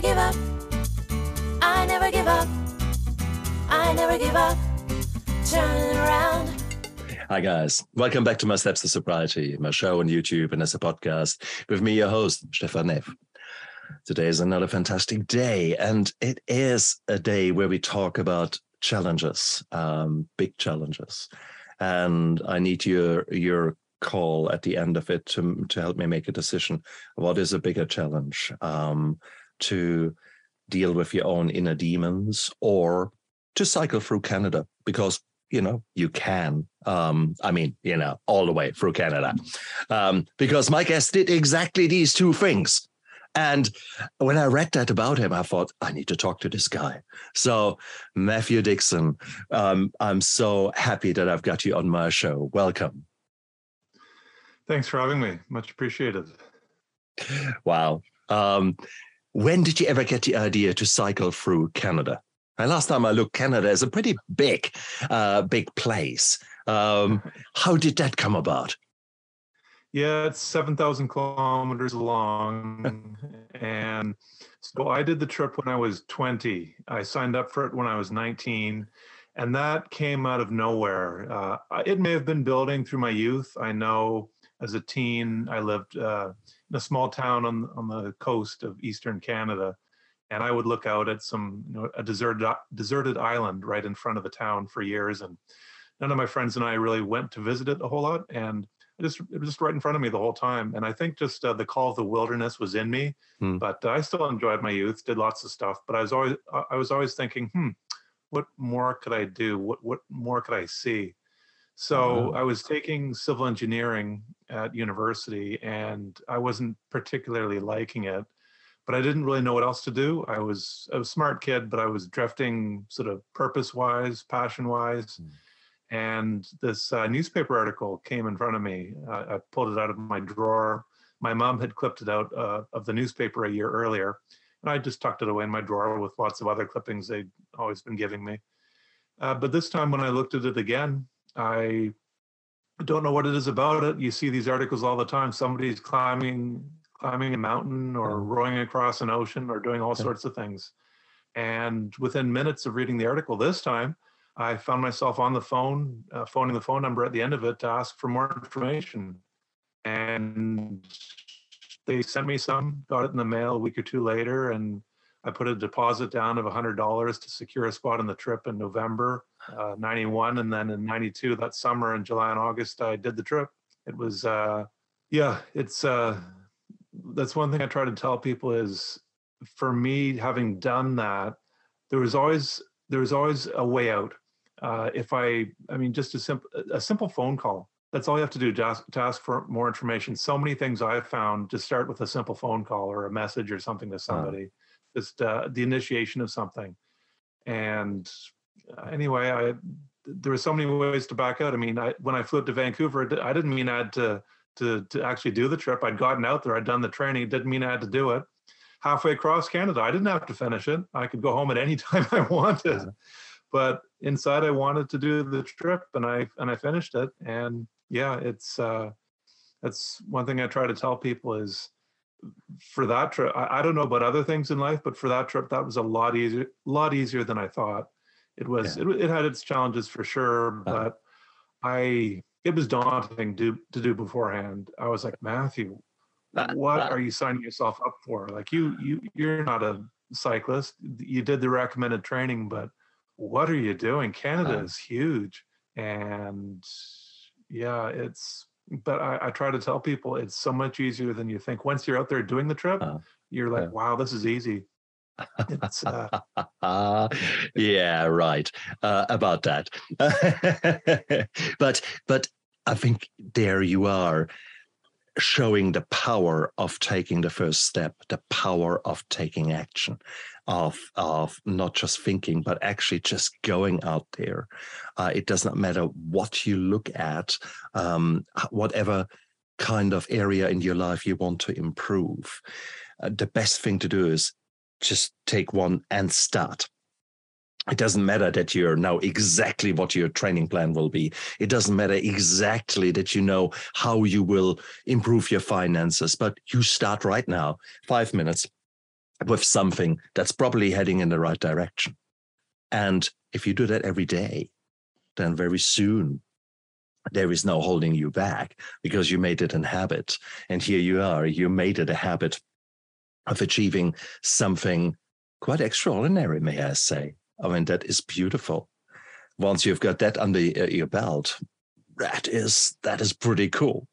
never give up. I never give up. I never give up. Turn around. Hi, guys. Welcome back to My Steps to Sobriety, my show on YouTube and as a podcast with me, your host, Stefan Neff. Today is another fantastic day, and it is a day where we talk about challenges, um, big challenges. And I need your your call at the end of it to, to help me make a decision. What is a bigger challenge? Um, to deal with your own inner demons or to cycle through Canada because you know you can um i mean you know all the way through canada. Um because my guest did exactly these two things. And when i read that about him i thought i need to talk to this guy. So matthew dixon um i'm so happy that i've got you on my show. Welcome. Thanks for having me. Much appreciated. wow. Um when did you ever get the idea to cycle through canada and last time I looked, Canada is a pretty big, uh, big place. Um, how did that come about? Yeah, it's 7,000 kilometers long. and so I did the trip when I was 20. I signed up for it when I was 19. And that came out of nowhere. Uh, it may have been building through my youth. I know as a teen, I lived uh, in a small town on, on the coast of Eastern Canada and I would look out at some you know, a deserted deserted island right in front of the town for years, and none of my friends and I really went to visit it a whole lot, and it just it was just right in front of me the whole time. And I think just uh, the call of the wilderness was in me, hmm. but uh, I still enjoyed my youth, did lots of stuff, but I was always I was always thinking, hmm, what more could I do? What what more could I see? So uh-huh. I was taking civil engineering at university, and I wasn't particularly liking it but I didn't really know what else to do. I was a smart kid, but I was drifting sort of purpose wise, passion wise. Mm. And this uh, newspaper article came in front of me. Uh, I pulled it out of my drawer. My mom had clipped it out uh, of the newspaper a year earlier, and I just tucked it away in my drawer with lots of other clippings they'd always been giving me. Uh, but this time, when I looked at it again, I don't know what it is about it. You see these articles all the time. Somebody's climbing climbing a mountain or rowing across an ocean or doing all sorts of things. And within minutes of reading the article this time, I found myself on the phone, uh, phoning the phone number at the end of it to ask for more information. And they sent me some, got it in the mail a week or two later, and I put a deposit down of $100 to secure a spot on the trip in November uh, 91. And then in 92, that summer in July and August, I did the trip. It was, uh, yeah, it's, uh, that's one thing I try to tell people is for me having done that, there was always there was always a way out. Uh, if I, I mean, just a simple a simple phone call. That's all you have to do to ask, to ask for more information. So many things I've found just start with a simple phone call or a message or something to somebody. Uh-huh. Just uh, the initiation of something. And anyway, I there were so many ways to back out. I mean, I, when I flew to Vancouver, I didn't mean I had to to, to actually do the trip. I'd gotten out there, I'd done the training. It didn't mean I had to do it. Halfway across Canada, I didn't have to finish it. I could go home at any time I wanted. Yeah. But inside, I wanted to do the trip, and I and I finished it. And yeah, it's uh, that's one thing I try to tell people is for that trip. I, I don't know about other things in life, but for that trip, that was a lot easier, lot easier than I thought. It was. Yeah. It, it had its challenges for sure, uh-huh. but I it was daunting to to do beforehand. I was like, Matthew, what are you signing yourself up for? Like you you you're not a cyclist. You did the recommended training, but what are you doing? Canada is huge, and yeah, it's. But I, I, try to tell people it's so much easier than you think. Once you're out there doing the trip, uh, you're like, wow, this is easy. Uh... yeah, right. Uh, about that. but but I think there you are showing the power of taking the first step, the power of taking action, of of not just thinking, but actually just going out there. Uh, it does not matter what you look at, um, whatever kind of area in your life you want to improve. Uh, the best thing to do is just take one and start. It doesn't matter that you know exactly what your training plan will be. It doesn't matter exactly that you know how you will improve your finances, but you start right now, five minutes, with something that's probably heading in the right direction. And if you do that every day, then very soon there is no holding you back because you made it a habit. And here you are, you made it a habit of achieving something quite extraordinary, may I say. I mean, that is beautiful. Once you've got that under your belt, that is that is pretty cool.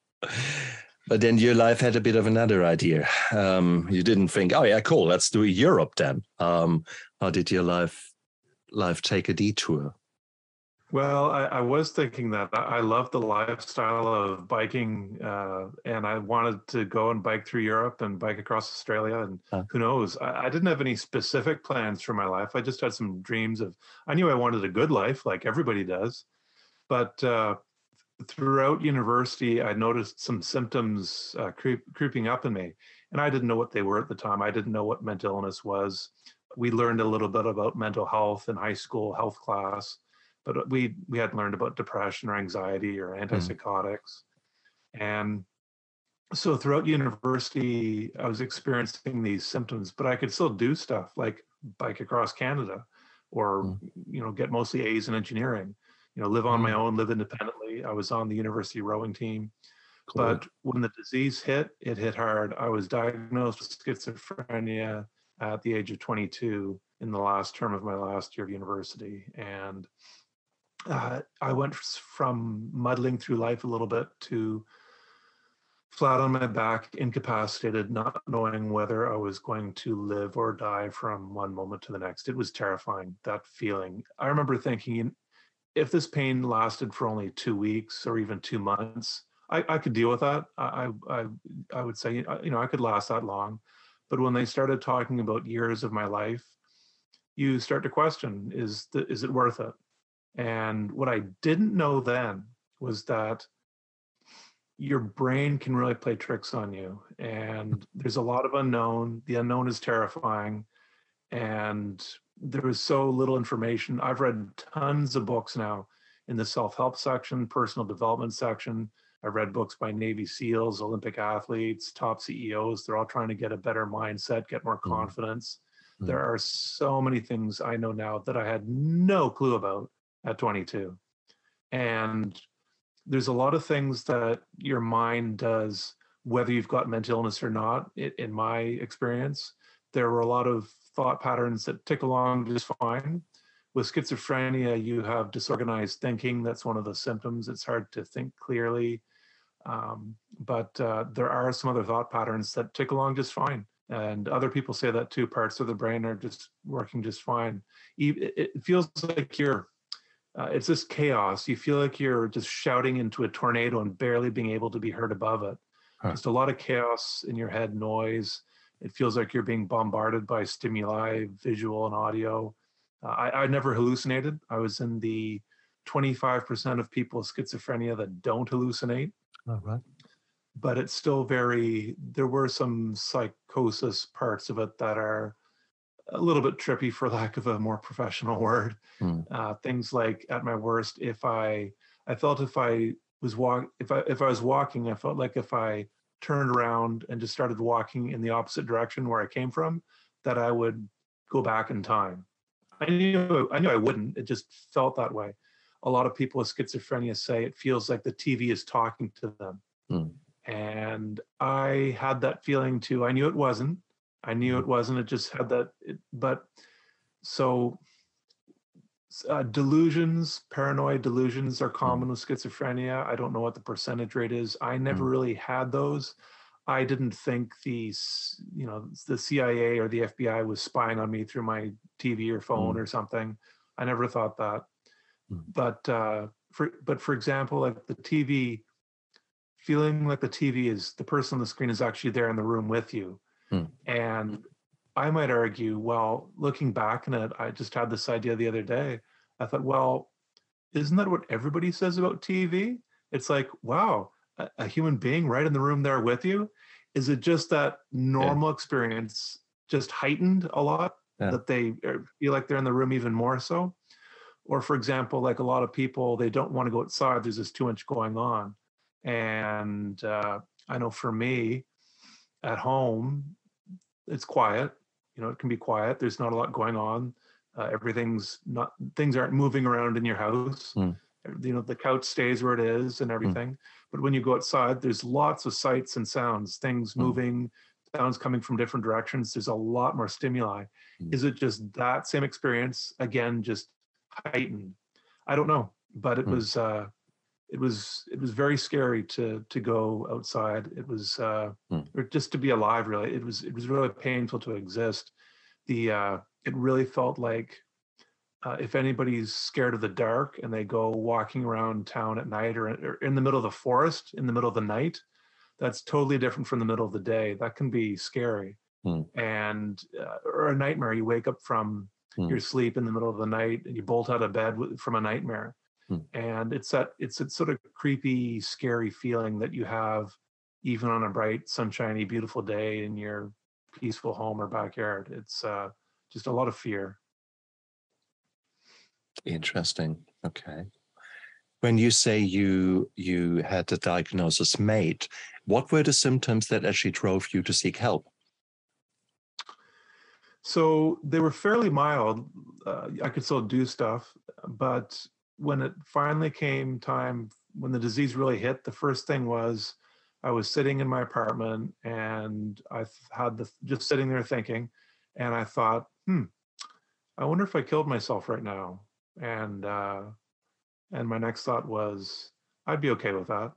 But then your life had a bit of another idea. Um, you didn't think, oh yeah, cool, let's do Europe then. Um, how did your life life take a detour? Well, I, I was thinking that I, I love the lifestyle of biking, uh, and I wanted to go and bike through Europe and bike across Australia. And Huh. who knows? I, I didn't have any specific plans for my life. I just had some dreams of. I knew I wanted a good life, like everybody does. But uh, throughout university, I noticed some symptoms uh, creep, creeping up in me, and I didn't know what they were at the time. I didn't know what mental illness was. We learned a little bit about mental health in high school health class but we we hadn't learned about depression or anxiety or antipsychotics and so throughout university i was experiencing these symptoms but i could still do stuff like bike across canada or Mm. you know get mostly a's in engineering you know live on my Mm. own live independently i was on the university rowing team Cool. but when the disease hit it hit hard i was diagnosed with schizophrenia at the age of 22 in the last term of my last year of university and uh, I went from muddling through life a little bit to flat on my back, incapacitated, not knowing whether I was going to live or die from one moment to the next. It was terrifying, that feeling. I remember thinking, if this pain lasted for only two weeks or even two months, I, I could deal with that. I, I, I- would say, uh, you know, I could last that long. But when they started talking about years of my life, you start to question: is the, is it worth it? And what I didn't know then was that your brain can really play tricks on you. And there's a lot of unknown. The unknown is terrifying. And there was so little information. I've read tons of books now in the self help section, personal development section. I've read books by Navy SEALs, Olympic athletes, top CEOs. They're all trying to get a better mindset, get more Mm. confidence. Mm. There are so many things I know now that I had no clue about at 22. And there's a lot of things that your mind does, whether you've got mental illness or not. In my experience, there were a lot of thought patterns that tick along just fine. With schizophrenia, you have disorganized thinking. That's one of the symptoms. It's hard to think clearly. Um, but uh, there are some other thought patterns that tick along just fine. And other people say that too. Parts of the brain are just working just fine. It feels like you're uh, it's just chaos. You feel like you're just shouting into a tornado and barely being able to be heard above it. Huh. Just a lot of chaos in your head, noise. It feels like you're being bombarded by stimuli, visual and audio. Uh, I, I never hallucinated. I was in the 25% of people with schizophrenia that don't hallucinate, All right. but it's still very, there were some psychosis parts of it that are a little bit trippy, for lack of a more professional word. Hmm. uh, things like at my worst if i i felt if i was walk if i if i was walking i felt like if i turned around and just started walking in the opposite direction where i came from that i would go back in time. I knew i knew i wouldn't. It just felt that way. A lot of people with schizophrenia say it feels like the tv is talking to them. Hmm. and i had that feeling too. I knew it wasn't i knew it wasn't it just had that it, but so uh, delusions, paranoid delusions are common with schizophrenia. I don't know what the percentage rate is. I never Mm. really had those. I didn't think the, you know, the CIA or the FBI was spying on me through my TV or phone or something. I never thought that. Mm. But uh, for but for example, like the TV, feeling like the TV is the person on the screen is actually there in the room with you, Mm. and I might argue, well, looking back on it, I just had this idea the other day. I thought, well, isn't that what everybody says about TV? It's like, wow, a, a human being right in the room there with you. Is it just that normal experience just heightened a lot Yeah. that they er, feel like they're in the room even more so? Or, for example, like a lot of people, they don't want to go outside. There's just too much going on. And uh, I know for me, at home, it's quiet you know, it can be quiet. There's not a lot going on. Uh, everything's not things aren't moving around in your house. Mm. You know, the couch stays where it is and everything. But when you go outside, there's lots of sights and sounds, things Mm. moving, sounds coming from different directions. There's a lot more stimuli. Mm. Is it just that same experience again, just heightened? I don't know, but it Mm. was uh, it was it was very scary to to go outside. It was uh, Mm. or just to be alive. Really, it was it was really painful to exist. The uh, it really felt like uh, if anybody's scared of the dark and they go walking around town at night or, or in the middle of the forest in the middle of the night, that's totally different from the middle of the day. That can be scary Hmm. and uh, or a nightmare. You wake up from Hmm. your sleep in the middle of the night and you bolt out of bed from a nightmare, Hmm. and it's that it's that sort of creepy, scary feeling that you have even on a bright, sunshiny, beautiful day in your peaceful home or backyard. It's uh, just a lot of fear. Interesting. Okay. When you say you you had the diagnosis made, what were the symptoms that actually drove you to seek help? So they were fairly mild. Uh, I could still do stuff, but when it finally came time, when the disease really hit, the first thing was I was sitting in my apartment and I had the just sitting there thinking, and I thought, hmm, I wonder if I killed myself right now. And uh, and my next thought was, I'd be okay with that.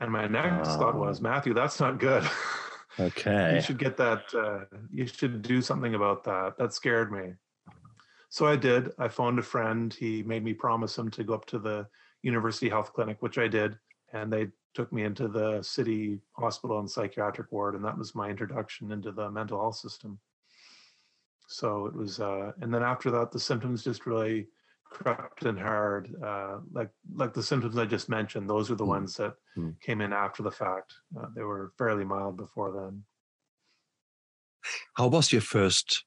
And my next thought was. Matthew, that's not good. Okay. you should get that uh, you should do something about that that scared me so i did. I phoned a friend. He made me promise him to go up to the university health clinic which i did and they took me into the city hospital and psychiatric ward and that was my introduction into the mental health system. So it was uh, and then after that the symptoms just really crept in hard. Uh, like like the symptoms i just mentioned those are the Mm. ones that Mm. came in after the fact. Uh, they were fairly mild before then. How was your first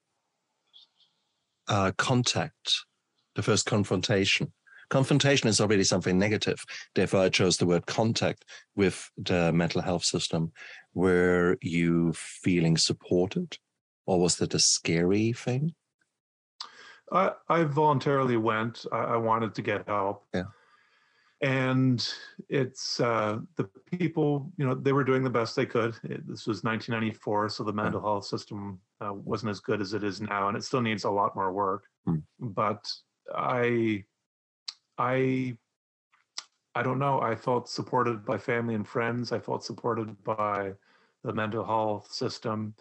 uh, contact, the first confrontation? Confrontation is already something negative. Therefore, I chose the word contact with the mental health system. Were you feeling supported, or was that a scary thing? I, I voluntarily went. I, I wanted to get help. Yeah. And it's uh, the people, you know, they were doing the best they could. It- this was 1994, so the mental health system uh, wasn't as good as it is now, and it still needs a lot more work. Hmm. But I, I, I don't know. I felt supported by family and friends. I felt supported by the mental health system.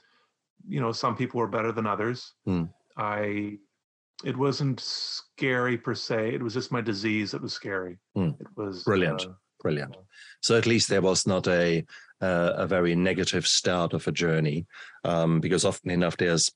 You know, some people were better than others. Hmm. I it wasn't scary per se. It was just my disease that was scary. Hmm. It was Brilliant. uh, Brilliant. So at least there was not a uh, a very negative start of a journey, um, because often enough there's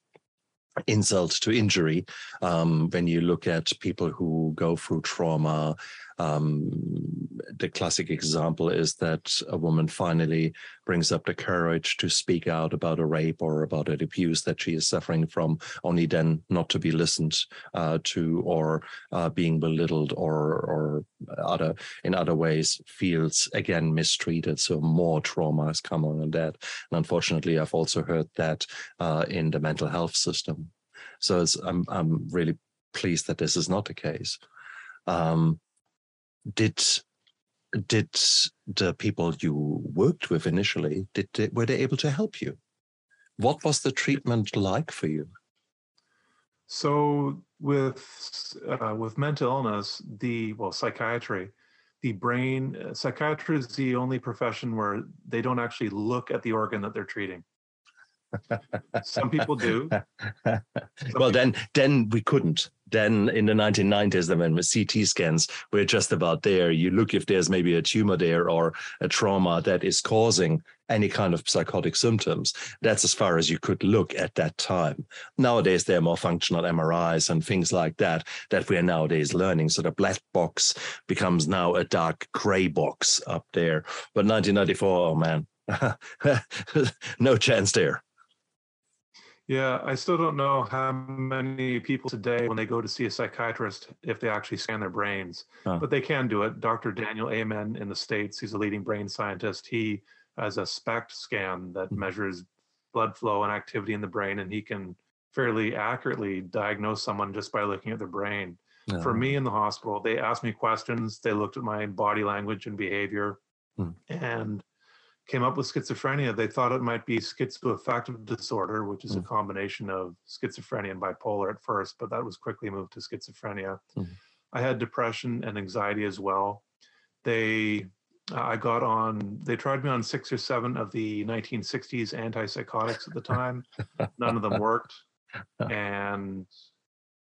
insult to injury um, when you look at people who go through trauma. Um, the classic example is that a woman finally brings up the courage to speak out about a rape or about an abuse that she is suffering from, only then not to be listened uh, to or uh, being belittled or or other in other ways feels again mistreated. So more trauma has come on that. And unfortunately, I've also heard that uh, in the mental health system. So I'm I'm really pleased that this is not the case. Um, did did the people you worked with initially did they, were they able to help you? What was the treatment like for you? So with uh, with mental illness, the well psychiatry, the brain uh, psychiatry is the only profession where they don't actually look at the organ that they're treating. Some people do. well, then, then we couldn't. Then in the 1990s, then when with CT scans, we're just about there. You look if there's maybe a tumor there or a trauma that is causing any kind of psychotic symptoms. That's as far as you could look at that time. Nowadays, there are more functional MRIs and things like that that we're nowadays learning. So the black box becomes now a dark gray box up there. But 1994, oh man, no chance there. Yeah, I still don't know how many people today, when they go to see a psychiatrist, if they actually scan their brains, Huh. but they can do it. Dr. Daniel Amen in the States, he's a leading brain scientist. He has a SPECT scan that Hmm. measures blood flow and activity in the brain, and he can fairly accurately diagnose someone just by looking at their brain. For me in the hospital, they asked me questions. They looked at my body language and behavior Hmm. and came up with schizophrenia. They thought it might be schizoaffective disorder, which is a Hmm. combination of schizophrenia and bipolar at first, but that was quickly moved to schizophrenia. Hmm. I had depression and anxiety as well. They, I got on, they tried me on six or seven of the 1960s antipsychotics at the time. None of them worked. And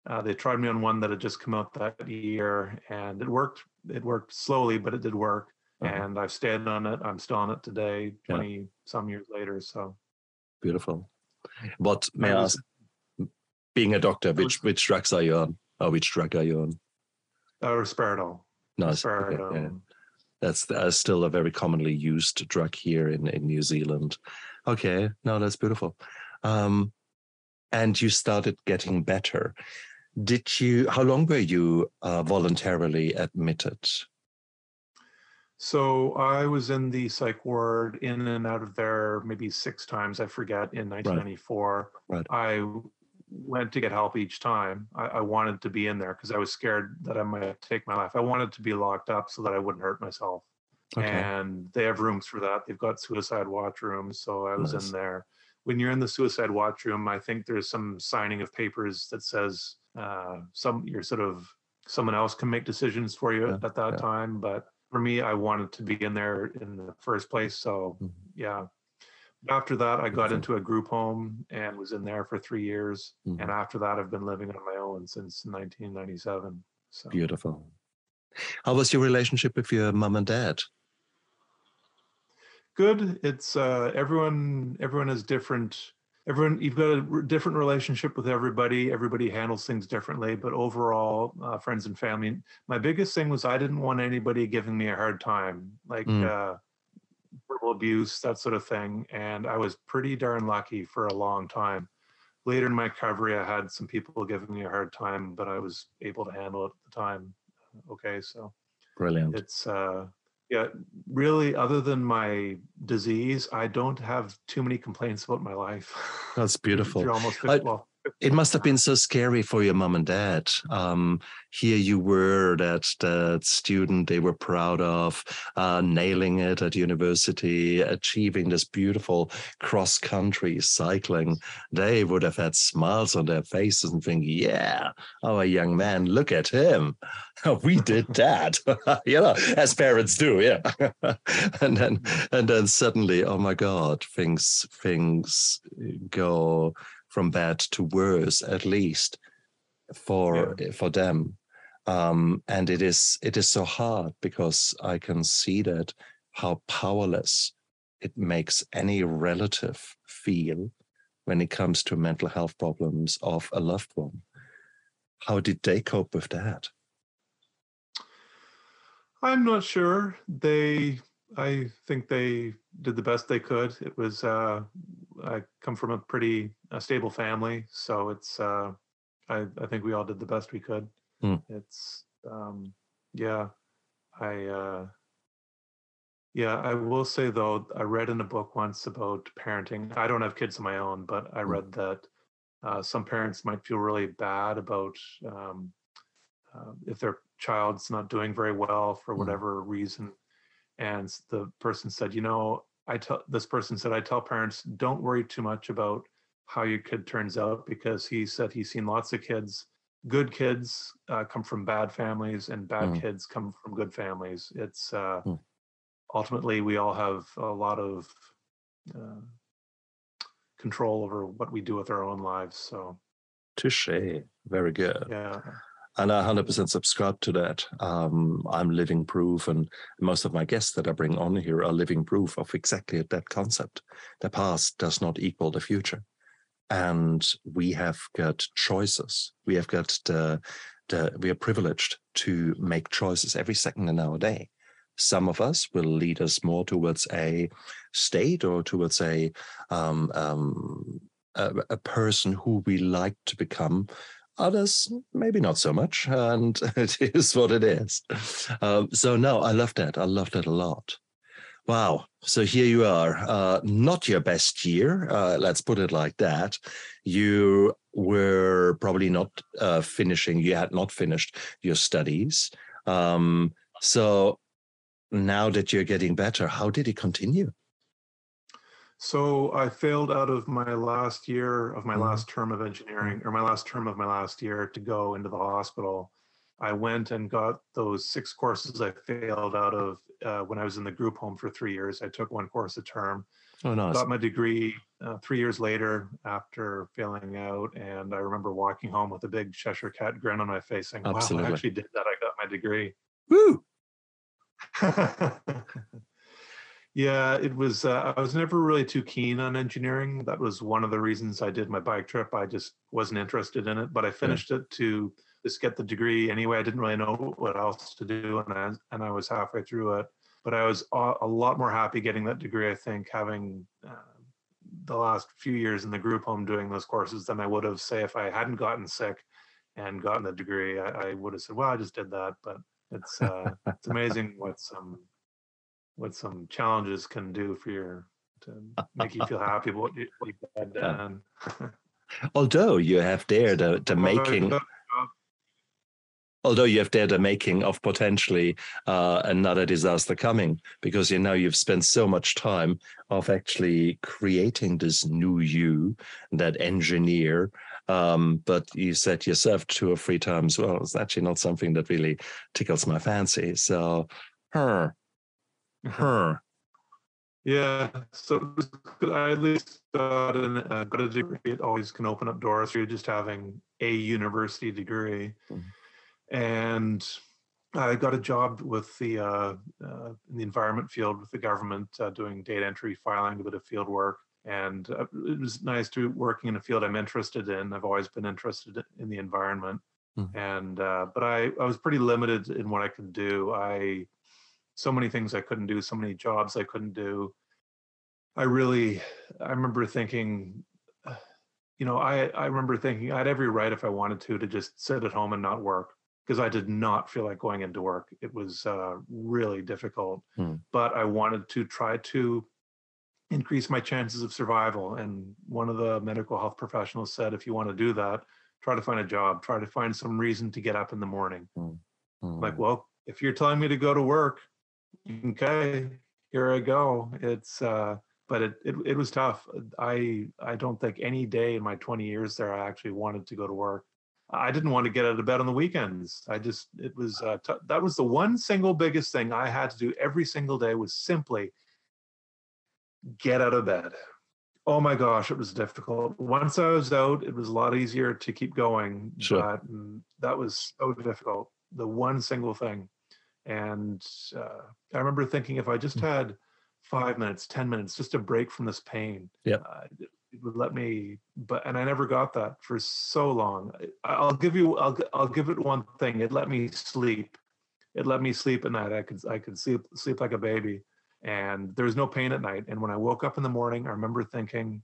uh, they tried me on one that had just come out that year and it worked. It worked slowly, but it did work. Uh-huh. And I've stayed on it. I'm still on it today, Yeah. 20 some years later. So Beautiful. What may I I ask? Being a doctor, which which drugs are you on? Or which drug are you on? uh, risperidone. Nice. okay, yeah. Risperidone. That's uh, still a very commonly used drug here in, in New Zealand. Okay, no, that's beautiful. Um, and you started getting better. Did you? How long were you uh, voluntarily admitted? So I was in the psych ward in and out of there maybe six times, I forget, in 1994. Right. I went to get help each time. I, I wanted to be in there because I was scared that I might take my life. I wanted to be locked up so that I wouldn't hurt myself. Okay. And they have rooms for that. They've got suicide watch rooms. So I was Nice. in there. When you're in the suicide watch room, I think there's some signing of papers that says uh, some you're sort of someone else can make decisions for you Yeah, at that yeah. time. But for me, I wanted to be in there in the first place. So Mhm. yeah. After that, I got into a group home and was in there for three years. Mhm. And after that, I've been living on my own since 1997. So Beautiful. How was your relationship with your mom and dad? good. It's uh, everyone. Everyone has different. Everyone, you've got a different relationship with everybody. Everybody handles things differently, but overall, uh, friends and family. My biggest thing was I didn't want anybody giving me a hard time, like Mm. uh, verbal abuse, that sort of thing. And I was pretty darn lucky for a long time. Later in my recovery, I had some people giving me a hard time, but I was able to handle it at the time. Okay, so Brilliant. it's uh yeah really other than my disease i don't have too many complaints about my life That's beautiful. You're almost I- well, It must have been so scary for your mom and dad. Um, here you were, that that student they were proud of, uh, nailing it at university, achieving this beautiful cross country cycling. They would have had smiles on their faces and think, "Yeah, our young man, look at him. We did that." you know, as parents do, yeah. and then and then suddenly, oh my God, things things go from bad to worse at least for for them. Um and it is it is so hard because i can see that how powerless it makes any relative feel when it comes to mental health problems of a loved one. How did they cope with that? I'm not sure. They i think they did the best they could it was uh i come from a pretty uh, stable family so it's uh i i think we all did the best we could Hmm. it's um yeah i uh yeah i will say though i read in a book once about parenting i don't have kids of my own but i Hmm. read that uh, some parents might feel really bad about um, uh, if their child's not doing very well for Hmm. whatever reason and the person said you know i tell this person said i tell parents don't worry too much about how your kid turns out because he said he's seen lots of kids. Good kids uh, come from bad families and bad Mm. kids come from good families. It's uh, Mm. ultimately we all have a lot of uh, control over what we do with our own lives so touche. Very good. Yeah And I 100% subscribe to that. Um, I'm living proof, and most of my guests that I bring on here are living proof of exactly that concept. The past does not equal the future. And we have got choices. We have got the, the we are privileged to make choices every second in our day. Some of us will lead us more towards a state or towards a um, um, a, a person who we like to become others maybe not so much and it is what it is um, so no i love that i love that a lot Wow. So here you are, uh, not your best year. Uh, let's put it like that. You were probably not uh, finishing, you had not finished your studies. Um, so now that you're getting better, how did it continue? So I failed out of my last year of my Mhm. last term of engineering, or my last term of my last year to go into the hospital. I went and got those six courses I failed out of uh, when I was in the group home for three years. I took one course a term, Oh, nice. got my degree uh, three years later after failing out. And I remember walking home with a big Cheshire Cat grin on my face saying, wow, I actually did that. I got my degree. Woo! yeah, it was. Uh, I was never really too keen on engineering. That was one of the reasons I did my bike trip. I just wasn't interested in it, but I finished it to just get the degree anyway. I didn't really know what else to do, and I and I was halfway through it. But I was a, a lot more happy getting that degree. I think having uh, the last few years in the group home doing those courses than I would have, say, if I hadn't gotten sick and gotten the degree. I, I would have said, "Well, I just did that," but it's uh, it's amazing what some what some challenges can do for your to make you feel happy about what you, what you've done. Although you have there the, the making, although you have there the making of potentially uh, another disaster coming, because you know you've spent so much time of actually creating this new you, that engineer. Um, but you said yourself two or three times, well, it's actually not something that really tickles my fancy. So, her, her. Yeah, so it was good. I at least got, an, uh, got a degree. It always can open up doors for you just having a university degree. Mhm. And I got a job with the uh, uh, in the environment field with the government, uh, doing data entry, filing, a bit of field work. And uh, it was nice to working in a field I'm interested in. I've always been interested in the environment, Mhm. and uh, but I I was pretty limited in what I could do. I so many things I couldn't do, so many jobs I couldn't do. I really, I remember thinking, you know, I, I remember thinking I had every right if I wanted to to just sit at home and not work because I did not feel like going into work. It was uh, really difficult, Hmm. but I wanted to try to increase my chances of survival. And one of the medical health professionals said, if you want to do that, try to find a job, try to find some reason to get up in the morning like Mm. well if you're telling me to go to work okay here i go. It's uh but it, it it was tough. I i don't think any day in my 20 years there i actually wanted to go to work. I didn't want to get out of bed on the weekends. I just it was uh, t- that was the one single biggest thing i had to do every single day was simply get out of bed. Oh my gosh it was difficult. Once i was out it was a lot easier to keep going Sure. but mm, that was so difficult the one single thing and uh, i remember thinking if i just had five minutes ten minutes just a break from this pain Yep. uh, it, would let me but and i never got that for so long i'll give you I'll, I'll give it one thing it let me sleep it let me sleep at night i could i could sleep sleep like a baby and there was no pain at night and when i woke up in the morning i remember thinking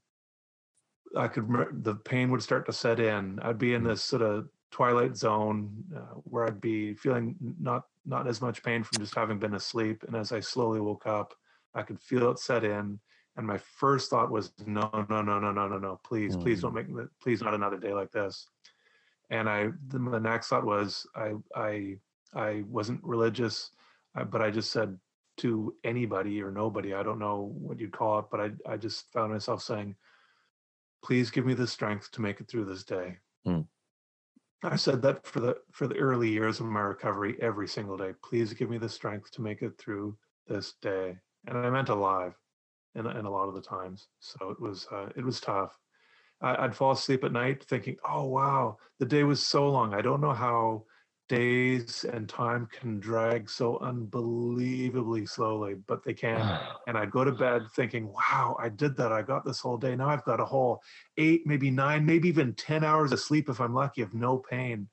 i could the pain would start to set in i'd be in Mm. this sort of twilight zone uh, where i'd be feeling not not as much pain from just having been asleep and as i slowly woke up i could feel it set in and my first thought was no no no no no no no please please don't make me please not another day like this. And i the, the next thought was i i i wasn't religious but i just said to anybody or nobody i don't know what you'd call it but i i just found myself saying please give me the strength to make it through this day. Hmm. I said that for the for the early years of my recovery every single day please give me the strength to make it through this day. And i meant alive and, and a lot of the times. So it was uh, it was tough. I, i'd fall asleep at night thinking oh wow the day was so long. I don't know how days and time can drag so unbelievably slowly but they can and I'd go to bed thinking, wow, I did that. I got this whole day. Now I've got a whole eight, maybe nine, maybe even 10 hours of sleep if I'm lucky, of no pain.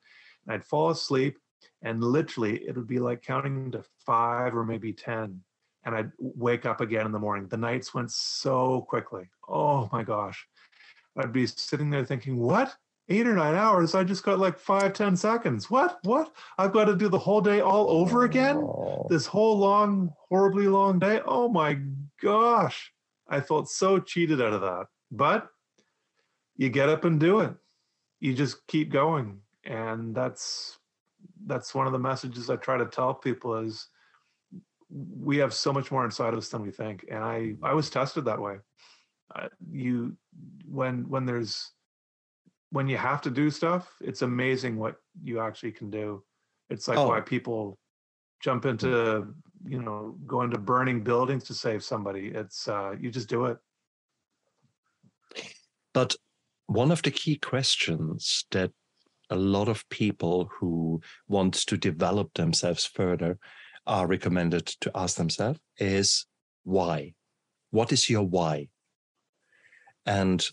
And I'd fall asleep and literally it would be like counting to five or maybe 10. And I'd wake up again in the morning. The nights went so quickly. Oh my gosh. I'd be sitting there thinking, what? Eight or nine hours. I just got like five, ten seconds. What? What? I've got to do the whole day all over again? Oh, This whole long, horribly long day? Oh my gosh. I felt so cheated out of that. But you get up and do it. You just keep going. And that's that's one of the messages I try to tell people is we have so much more inside of us than we think. And I I was tested that way. Uh, you when when there's when you have to do stuff, it's amazing what you actually can do. It's like Oh. why people jump into you know go into burning buildings to save somebody. It's uh, you just do it. But one of the key questions that a lot of people who want to develop themselves further are recommended to ask themselves is why? What is your why? And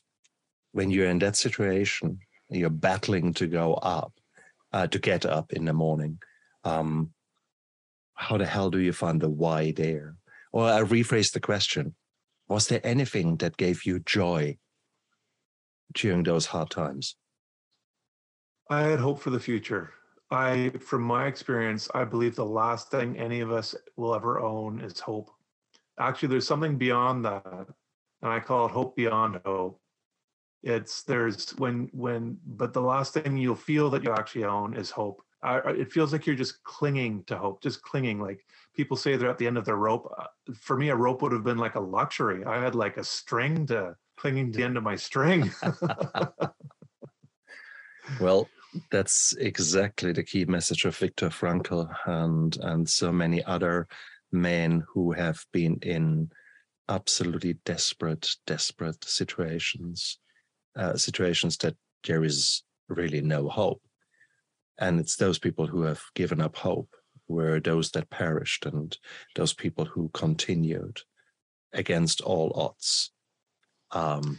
when you're in that situation, you're battling to go up, uh, to get up in the morning. Um, how the hell do you find the why there? Or I rephrase the question Was there anything that gave you joy during those hard times? I had hope for the future. I, from my experience, I believe the last thing any of us will ever own is hope. Actually, there's something beyond that, and I call it hope beyond hope. It's there's when when, but the last thing you'll feel that you actually own is hope. It feels like you're just clinging to hope, just clinging. Like people say they're at the end of their rope. Uh, For me, a rope would have been like a luxury. I had like a string to clinging to the end of my string. Well, that's exactly the key message of Viktor Frankl and and so many other men who have been in absolutely desperate, desperate situations, uh, situations that there is really no hope. And it's those people who have given up hope were those that perished and those people who continued against all odds. Um,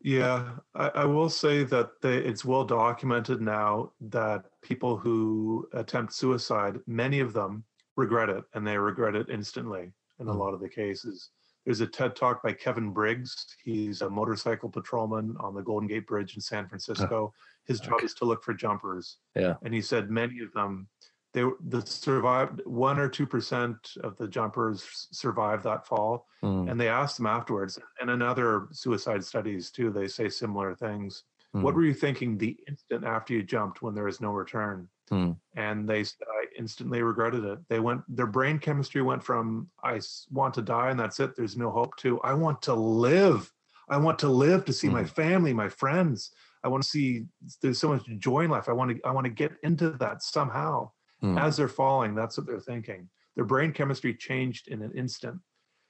Yeah, I, I will say that they, it's well documented now that people who attempt suicide, many of them regret it and they regret it instantly in a Mm. lot of the cases. There's a TED talk by Kevin Briggs. He's a motorcycle patrolman on the Golden Gate Bridge in San Francisco. His job okay. is to look for jumpers. Yeah. And he said many of them, they the survived one or two percent of the jumpers survived that fall mm, and they asked them afterwards and in other suicide studies too they say similar things what mm, were you thinking the instant after you jumped when there is no return Hmm. and they said instantly regretted it. They went their brain chemistry went from I want to die and that's it there's no hope to i want to live. I want to live to see my Hmm. family my friends. I want to see there's so much joy in life. I want to i want to get into that somehow. Mm. as they're falling that's what they're thinking. Their brain chemistry changed in an instant.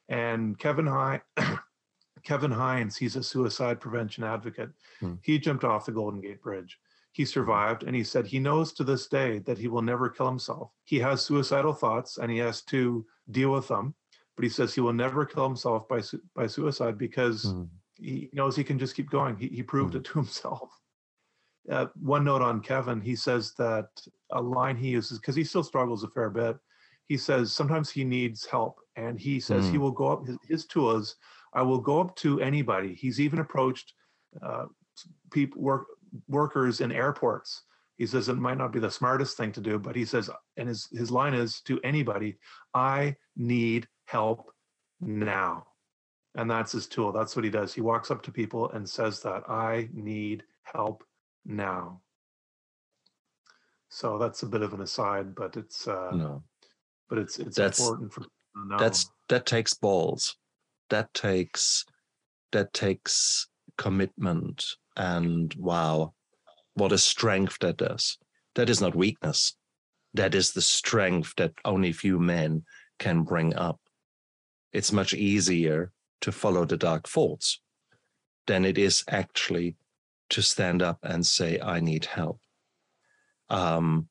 And kevin high kevin hines he's a suicide prevention advocate. Hmm. he jumped off the golden gate bridge he survived and he said he knows to this day that he will never kill himself he has suicidal thoughts and he has to deal with them but he says he will never kill himself by su- by suicide because Mm. he knows he can just keep going. He, he proved it to himself. Uh, one note on Kevin, he says that a line he uses because he still struggles a fair bit. He says sometimes he needs help, and he says he Mm. will go up. His, his tool is, I will go up to anybody. He's even approached uh, people work workers in airports. He says it might not be the smartest thing to do, but he says, and his his line is to anybody, I need help now. And that's his tool. That's what he does. He walks up to people and says that I need help now. So that's a bit of an aside, but it's uh, no. but it's it's That's- important for know. that's that takes balls that takes that takes commitment and wow what a strength that does. That is not weakness. That is the strength that only few men can bring up. It's much easier to follow the dark thoughts than it is actually to stand up and say i need help. Um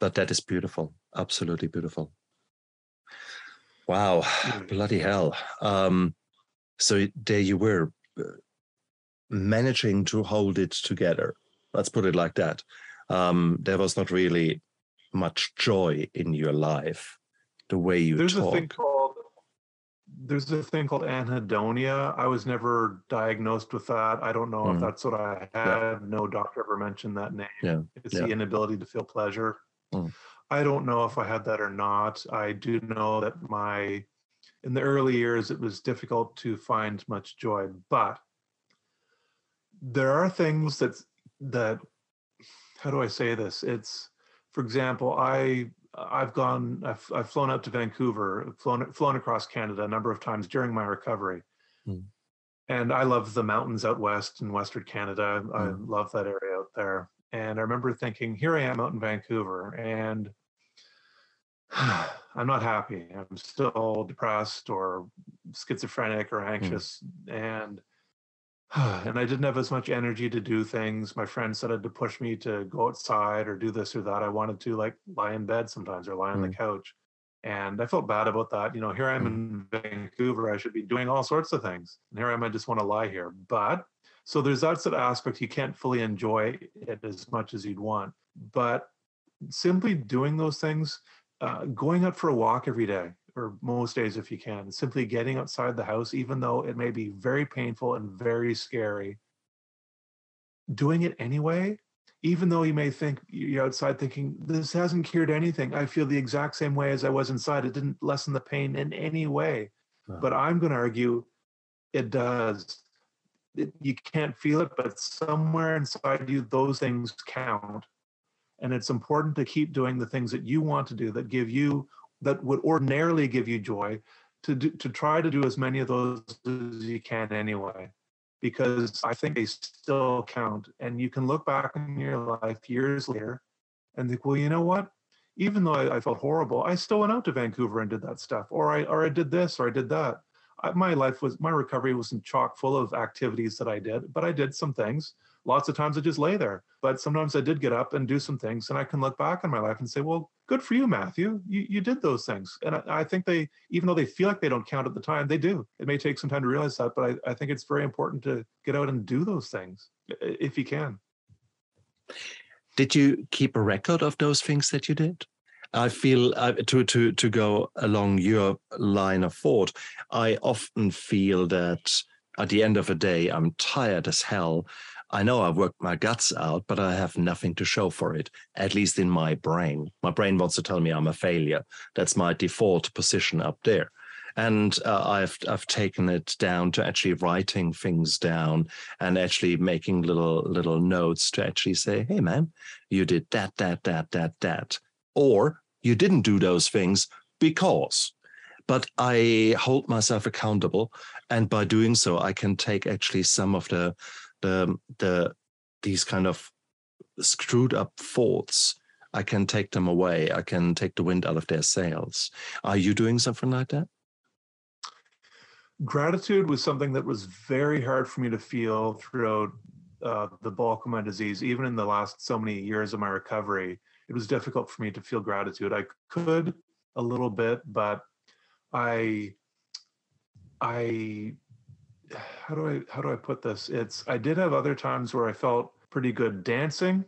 but that is beautiful absolutely beautiful. Wow, Mm. bloody hell. Um, so there you were, uh, managing to hold it together. Let's put it like that. Um, there was not really much joy in your life, the way you there's talk. a thing called there's a thing called anhedonia. I was never diagnosed with that. I don't know Mm. if that's what I had. No doctor ever mentioned that name. Yeah, It's yeah. the inability to feel pleasure. Mm. I don't know if I had that or not. I do know that my in the early years it was difficult to find much joy, but there are things that that how do I say this? It's for example, I I've gone I've I've flown out to Vancouver, flown flown across Canada a number of times during my recovery. Mm. And I love the mountains out west in Western Canada. I Mm. love that area out there. And I remember thinking, here I am out in Vancouver, and I'm not happy. I'm still depressed or schizophrenic or anxious, and and I didn't have as much energy to do things. My friends started to push me to go outside or do this or that. I wanted to like lie in bed sometimes or lie on the couch, and I felt bad about that. You know, here I am in Vancouver. I should be doing all sorts of things, and here I am. I just want to lie here, but so there's that sort of aspect you can't fully enjoy it as much as you'd want but simply doing those things uh, going out for a walk every day or most days if you can simply getting outside the house even though it may be very painful and very scary doing it anyway even though you may think you're outside thinking this hasn't cured anything i feel the exact same way as i was inside it didn't lessen the pain in any way Wow. but i'm going to argue it does it, you can't feel it, but somewhere inside you, those things count. And it's important to keep doing the things that you want to do that give you, that would ordinarily give you joy, to do, to try to do as many of those as you can anyway, because I think they still count. And you can look back in your life years later and think, well, you know what? Even though I, I felt horrible, I still went out to Vancouver and did that stuff, or I or I did this, or I did that. I, my life was my recovery wasn't chock full of activities that I did, but I did some things. Lots of times I just lay there, but sometimes I did get up and do some things, and I can look back on my life and say, "Well, good for you, Matthew. You you did those things." And I, I think they, even though they feel like they don't count at the time, they do. It may take some time to realize that, but I, I think it's very important to get out and do those things if you can. Did you keep a record of those things that you did? I feel uh, to to to go along your line of thought. I often feel that at the end of a day, I'm tired as hell. I know I've worked my guts out, but I have nothing to show for it. At least in my brain, my brain wants to tell me I'm a failure. That's my default position up there. And uh, I've I've taken it down to actually writing things down and actually making little little notes to actually say, "Hey, man, you did that, that, that, that, that," or you didn't do those things because. But I hold myself accountable, and by doing so, I can take actually some of the the the these kind of screwed up thoughts. I can take them away. I can take the wind out of their sails. Are you doing something like that? gratitude was something that was very hard for me to feel throughout uh, the bulk of my disease even in the last so many years of my recovery it was difficult for me to feel gratitude i could a little bit but i i how do i how do i put this? It's i did have other times where i felt pretty good dancing.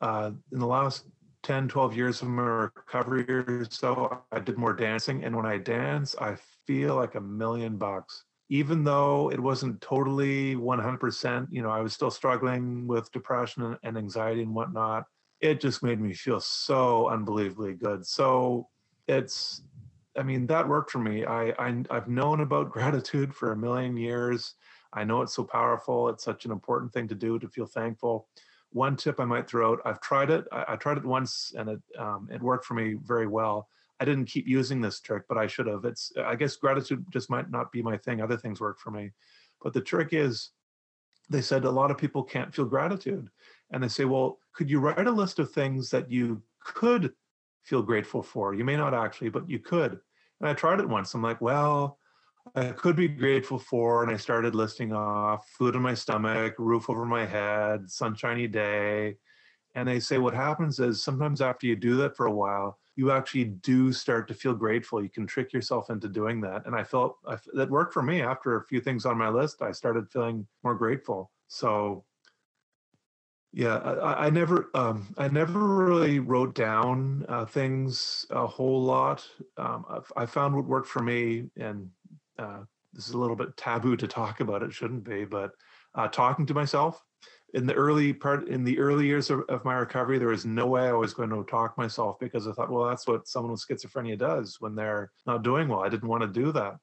Uh, in the last 10 12 years of my recovery or so i did more dancing. And when i dance i feel like a million bucks. Even though it wasn't totally 100% you know i was still struggling with depression and- and anxiety and whatnot. It just made me feel so unbelievably good. So it's i mean that worked for me i, I i've known about gratitude for a million years i know it's so powerful it's such an important thing to do to feel thankful one tip I might throw out. I've tried it. I, I tried it once, and it um, it worked for me very well. I didn't keep using this trick, but I should have. It's I guess gratitude just might not be my thing. Other things work for me, but the trick is, they said a lot of people can't feel gratitude, and they say, well, could you write a list of things that you could feel grateful for? You may not actually, but you could. And I tried it once. I'm like, well, I could be grateful for, and I started listing off food in my stomach, roof over my head, sunshiny day. And they say what happens is sometimes after you do that for a while, you actually do start to feel grateful. You can trick yourself into doing that. And I felt I, that worked for me. After a few things on my list, I started feeling more grateful. So Yeah, I, I never, um, I never really wrote down uh, things a whole lot. Um, I've, I found what worked for me, and uh, this is a little bit taboo to talk about. It shouldn't be, but uh, talking to myself in the early part, in the early years of, of my recovery, there was no way I was going to talk myself because I thought, well, that's what someone with schizophrenia does when they're not doing well. I didn't want to do that.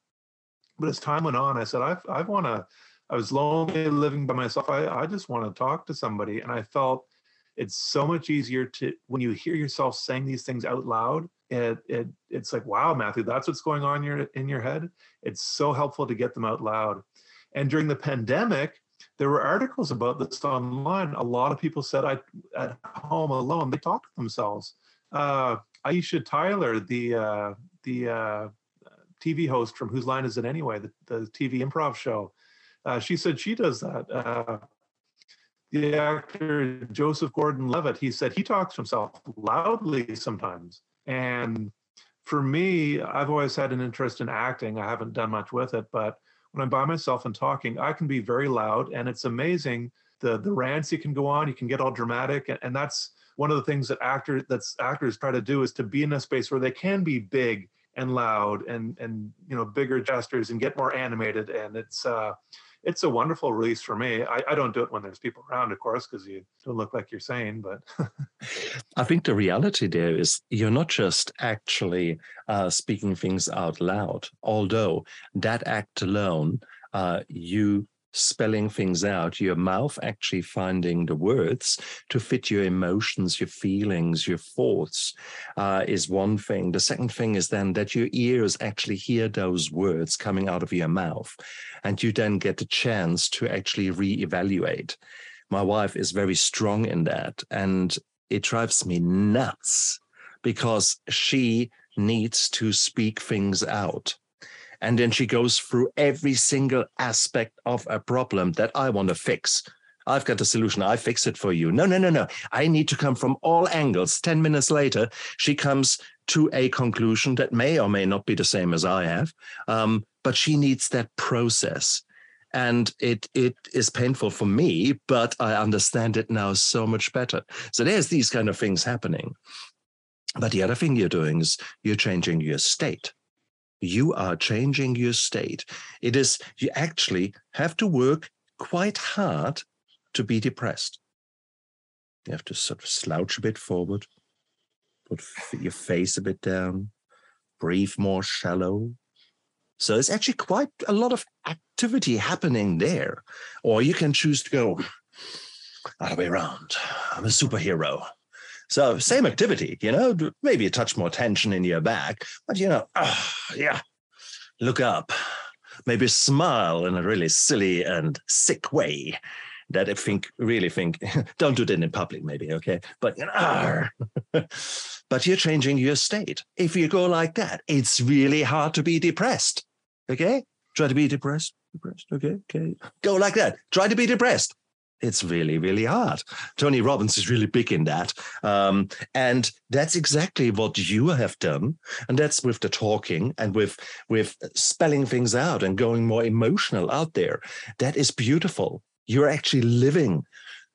But as time went on, I said, I, I want to I was lonely living by myself. I, I just want to talk to somebody. And I felt it's so much easier to when you hear yourself saying these things out loud, it, it it's like, wow, Matthew, that's what's going on in your in your head. It's so helpful to get them out loud. And during the pandemic, there were articles about this online. A lot of people said I at home alone, they talk to themselves. Uh, Aisha Tyler, the uh, the uh, TV host from Whose Line Is It Anyway, the, the TV improv show, uh, she said she does that. Uh, the actor Joseph Gordon-Levitt, he said he talks to himself loudly sometimes. And for me, I've always had an interest in acting. I haven't done much with it, but when I'm by myself and talking, I can be very loud, and it's amazing the the rants you can go on. You can get all dramatic, and, and that's one of the things that actors that's actors try to do is to be in a space where they can be big and loud and and you know bigger gestures and get more animated. And it's uh, it's a wonderful release for me. I, I don't do it when there's people around, of course, because you don't look like you're sane. But I think the reality there is you're not just actually uh, speaking things out loud, although that act alone, uh, you spelling things out, your mouth actually finding the words to fit your emotions, your feelings, your thoughts uh, is one thing. The second thing is then that your ears actually hear those words coming out of your mouth, and you then get the chance to actually reevaluate. My wife is very strong in that, and it drives me nuts because she needs to speak things out and then she goes through every single aspect of a problem that I want to fix. I've got a solution. I fix it for you. No, no, no, no. I need to come from all angles. 10 minutes later, she comes to a conclusion that may or may not be the same as I have. Um, but she needs that process. And it it is painful for me, but I understand it now so much better. So there's these kind of things happening. But the other thing you're doing is you're changing your state you are changing your state. It is, you actually have to work quite hard to be depressed. You have to sort of slouch a bit forward, put your face a bit down, breathe more shallow. So there's actually quite a lot of activity happening there. Or you can choose to go other way around. I'm a superhero. So same activity, you know, maybe a touch more tension in your back, but you know, uh, yeah, look up, maybe smile in a really silly and sick way that I think really think don't do that in public, maybe okay, but you know, but you're changing your state. If you go like that, it's really hard to be depressed. Okay, try to be depressed, depressed. Okay, okay, go like that. Try to be depressed it's really, really hard. Tony Robbins is really big in that. Um, and that's exactly what you have done. And that's with the talking and with, with spelling things out and going more emotional out there. That is beautiful. You're actually living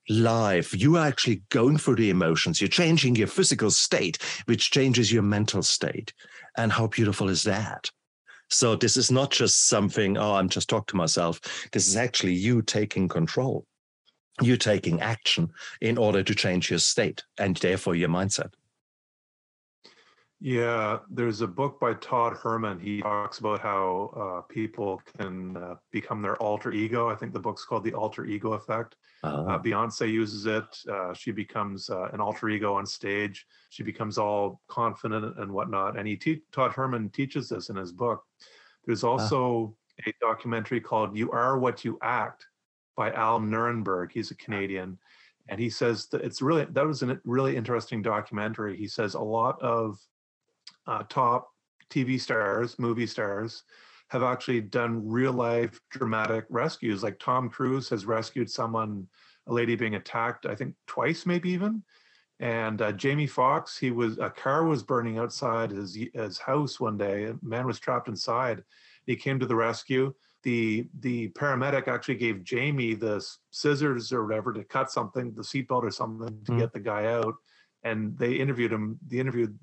life You are actually going through the emotions. You're changing your physical state, which changes your mental state. And how beautiful is that? So this is not just something, oh, I'm just talking to myself. This is actually you taking control you taking action in order to change your state and therefore your mindset. Yeah, there's a book by Todd Herman. He talks about how uh, people can uh, become their alter ego. I think the book's called The Alter Ego Effect. Uh, ah. Beyonce uses it. Uh, she becomes uh, an alter ego on stage. She becomes all confident and whatnot. And he te- Todd Herman teaches this in his book. There's ah. also a documentary called You Are What You Act by Al Nurenberg. He's a Canadian. And he says that it's really, that was a really interesting documentary. He says a lot of uh, top TV stars, movie stars, have actually done real life dramatic rescues. Like Tom Cruise has rescued someone, a lady being attacked, I think twice, maybe even. And uh, Jamie Foxx, he was a car was burning outside his his house one day. A man was trapped inside. He came to the rescue the the paramedic actually gave Jamie the scissors or whatever to cut something, the seatbelt or something to Mm. get the guy out. And they interviewed him. They interviewed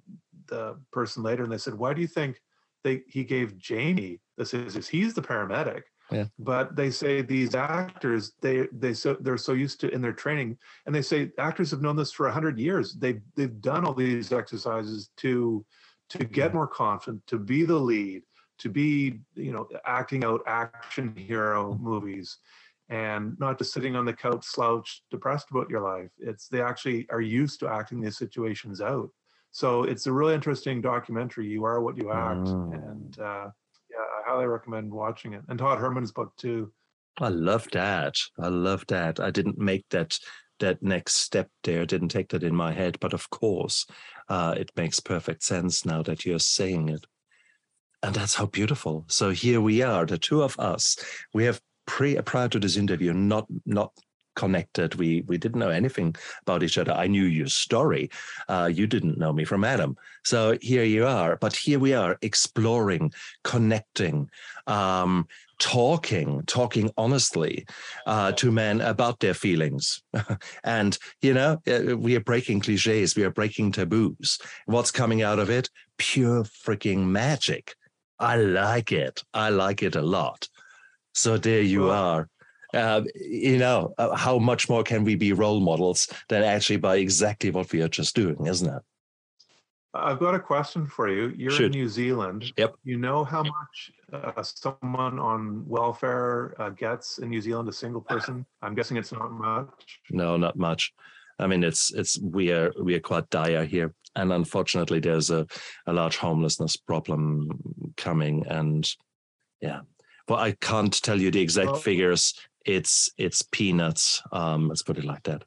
the person later, and they said, "Why do you think they he gave Jamie the scissors? He's the paramedic." Yeah. But they say these actors, they they so they're so used to in their training, and they say actors have known this for a hundred years. They've they've done all these exercises to to get more confident, to be the lead, to be you know acting out action hero movies and not just sitting on the couch slouched depressed about your life it's they actually are used to acting these situations out so it's a really interesting documentary you are what you act Mm. and uh yeah i highly recommend watching it and todd herman's book too I love that. I love that. I didn't make that that next step there. Didn't take that in my head, but of course, uh, it makes perfect sense now that you're saying it. And that's how beautiful. So here we are, the two of us. We have pre prior to this interview not not connected. We we didn't know anything about each other. I knew your story. Uh, you didn't know me from Adam. So here you are. But here we are, exploring, connecting, um, talking, talking honestly uh, to men about their feelings. and, you know, uh, we are breaking cliches, we are breaking taboos. What's coming out of it? Pure freaking magic. I like it. I like it a lot. So there you are. Uh, you know, uh, how much more can we be role models than actually by exactly what we are just doing, isn't it? i've got a question for you you're Shoot. in new zealand Yep. you know how much uh, someone on welfare uh, gets in new zealand a single person i'm guessing it's not much No, not much. I mean, it's it's we are we are quite dire here, and unfortunately, there's a a large homelessness problem coming, and yeah, well, I can't tell you the exact Well- figures. It's it's peanuts. Um, let's put it like that.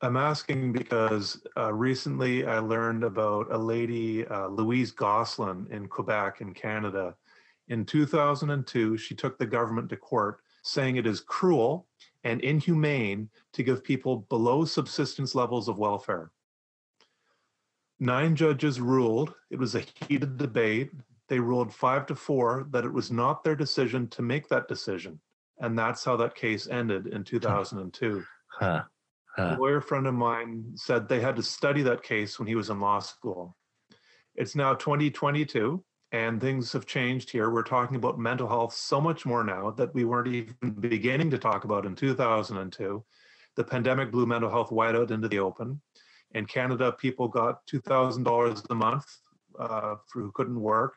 I'm asking because uh, recently I learned about a lady, uh, Louise Gosselin in Quebec in Canada. In 2002, she took the government to court saying it is cruel and inhumane to give people below subsistence levels of welfare. Nine judges ruled, it was a heated debate. They ruled five to four that it was not their decision to make that decision. And that's how that case ended in 2002 Huh. a lawyer friend of mine said they had to study that case when he was in law school. It's now 2022 and things have changed here. We're talking about mental health so much more now that we weren't even beginning to talk about in 2002. The pandemic blew mental health wide out into the open. In Canada, people got $2,000 a month uh, for who couldn't work.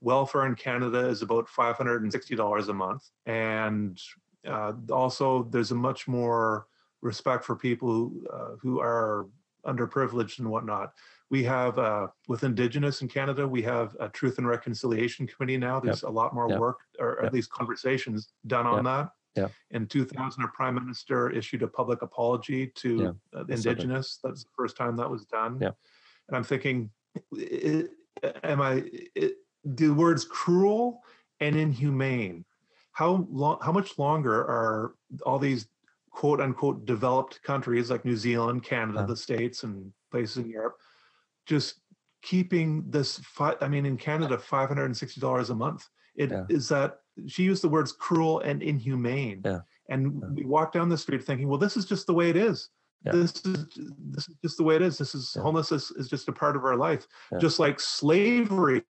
Welfare in Canada is about $560 a month. And uh, also, there's a much more respect for people uh, who are underprivileged and whatnot. We have uh, with Indigenous in Canada, we have a Truth and Reconciliation Committee now. There's a lot more Yep. work, or Yep. at least conversations done on that. Yep. In 2000, our Prime Minister issued a public apology to Yeah. uh, the That's something. Indigenous. That's the first time that was done. Yep. And I'm thinking, i- i- am I? i the words cruel and inhumane. How long? How much longer are all these quote unquote developed countries like New Zealand, Canada, Yeah. the States, and places in Europe, just keeping this. Fi- I mean, in Canada, five hundred and sixty dollars a month. It is Yeah. that she used the words cruel and inhumane. Yeah. And Yeah. we walk down the street thinking, well, this is just the way it is. This is this is just the way it is. This is homelessness is just a part of our life. Just like slavery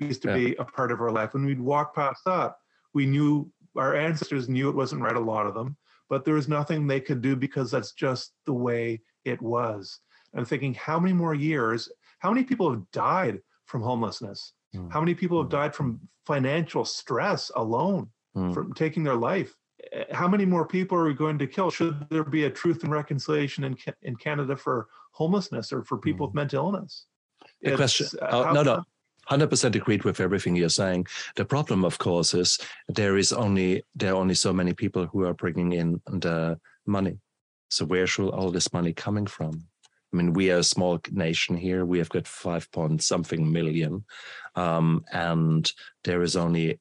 used to be a part of our life. When we'd walk past that, we knew our ancestors knew it wasn't right, a lot of them, but there was nothing they could do because that's just the way it was. I'm thinking, how many more years, how many people have died from homelessness? Mm. How many people have Mm. died from financial stress alone, Mm. from taking their life? Eh, How many more people are we going to kill? Should there be a truth and reconciliation in, in Canada for homelessness or for people with mental illness? The question, uh, oh, how- no, no, hundred percent agreed with everything you're saying. The problem, of course, is there is only there are only so many people who are bringing in the money. So where should all this money coming from? I mean, we are a small nation here. We have got five point something million, um, and there is only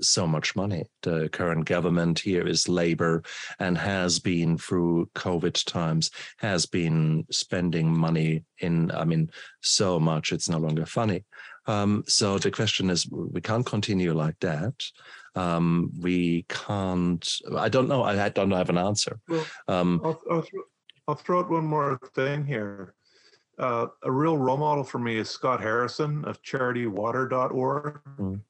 so much money. The current government here is Labour and has been through COVID times, has been spending money in, I mean, so much it's no longer funny. Um, so the question is, we can't continue like that. Um, we can't. I don't know. I, I don't have an answer. Well, Um, I'll, I'll, throw, I'll throw out one more thing here. Uh, a real role model for me is Scott Harrison of charitywater.org. Mm.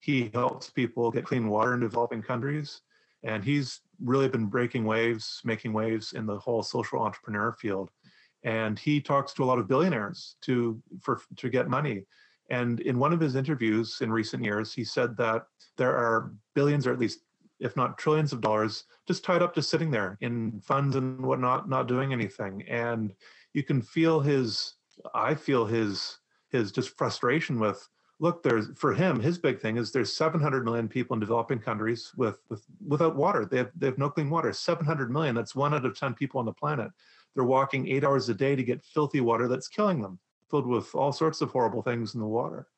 He helps people get clean water in developing countries. And he's really been breaking waves, making waves in the whole social entrepreneur field. And he talks to a lot of billionaires to for to get money. And in one of his interviews in recent years, he said that there are billions, or at least if not trillions of dollars, just tied up, just sitting there in funds and whatnot, not doing anything. And you can feel his, I feel his, his just frustration with, look, there's for him, his big thing is there's 700 million people in developing countries with, with without water. They have they have no clean water. 700 million. That's one out of 10 people on the planet. They're walking eight hours a day to get filthy water that's killing them, filled with all sorts of horrible things in the water.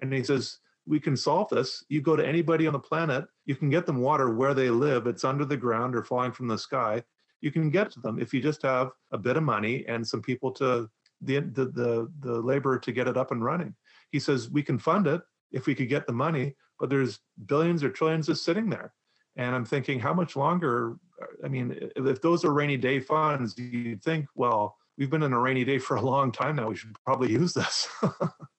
And he says, we can solve this. You go to anybody on the planet, you can get them water where they live. It's under the ground or falling from the sky. You can get to them if you just have a bit of money and some people to the the the, the labor to get it up and running. He says we can fund it if we could get the money, but there's billions or trillions just sitting there. And I'm thinking, how much longer? I mean, if, those are rainy day funds, you'd think, well, we've been in a rainy day for a long time now. We should probably use this.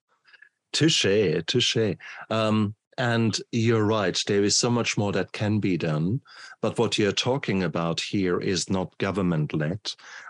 Touche, touche. Um, and you're right, there is so much more that can be done. But what you're talking about here is not government led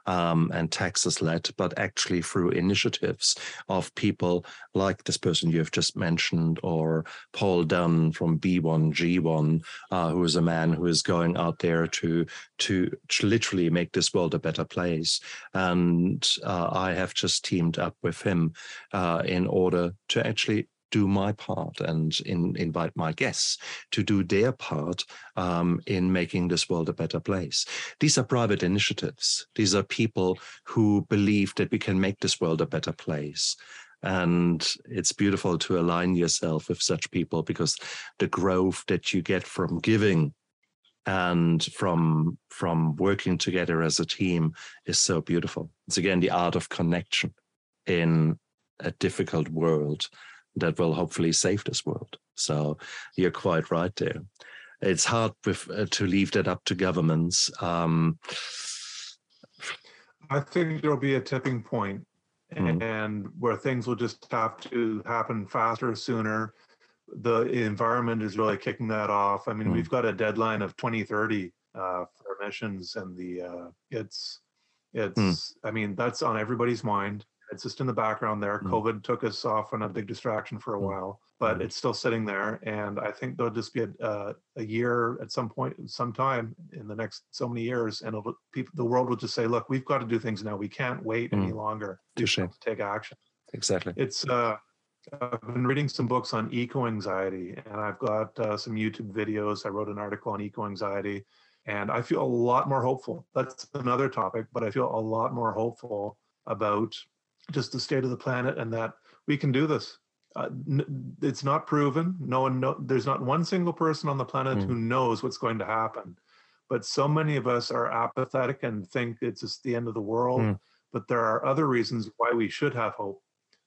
um, and taxes led, but actually through initiatives of people like this person you've just mentioned, or Paul Dunn from B1G1, uh, who is a man who is going out there to, to, to literally make this world a better place. And uh, I have just teamed up with him uh, in order to actually do my part and in, invite my guests to do their part um, in making this world a better place. These are private initiatives. These are people who believe that we can make this world a better place. And it's beautiful to align yourself with such people because the growth that you get from giving and from from working together as a team is so beautiful. It's again the art of connection in a difficult world that will hopefully save this world. So you're quite right there. It's hard with, uh, to leave that up to governments. Um, I think there'll be a tipping point Mm. and where things will just have to happen faster, sooner. The environment is really kicking that off. I mean, Mm. we've got a deadline of 2030 uh, for emissions, and the uh, it's it's. I mean, that's on everybody's mind. It's just in the background there. Mm. COVID took us off on a big distraction for a Mm. while, but Mm. it's still sitting there. And I think there'll just be a, uh, a year at some point, sometime in the next so many years, and it'll, people, the world will just say, "Look, we've got to do things now. We can't wait any Mm. longer. We Touche. have to take action." exactly. It's uh, I've been reading some books on eco anxiety, and I've got uh, some YouTube videos. I wrote an article on eco anxiety, and I feel a lot more hopeful. That's another topic, but I feel a lot more hopeful about just the state of the planet and that we can do this. Uh, n- it's not proven. No one know. There's not one single person on the planet Mm. who knows what's going to happen. But so many of us are apathetic and think it's just the end of the world. Mm. But there are other reasons why we should have hope.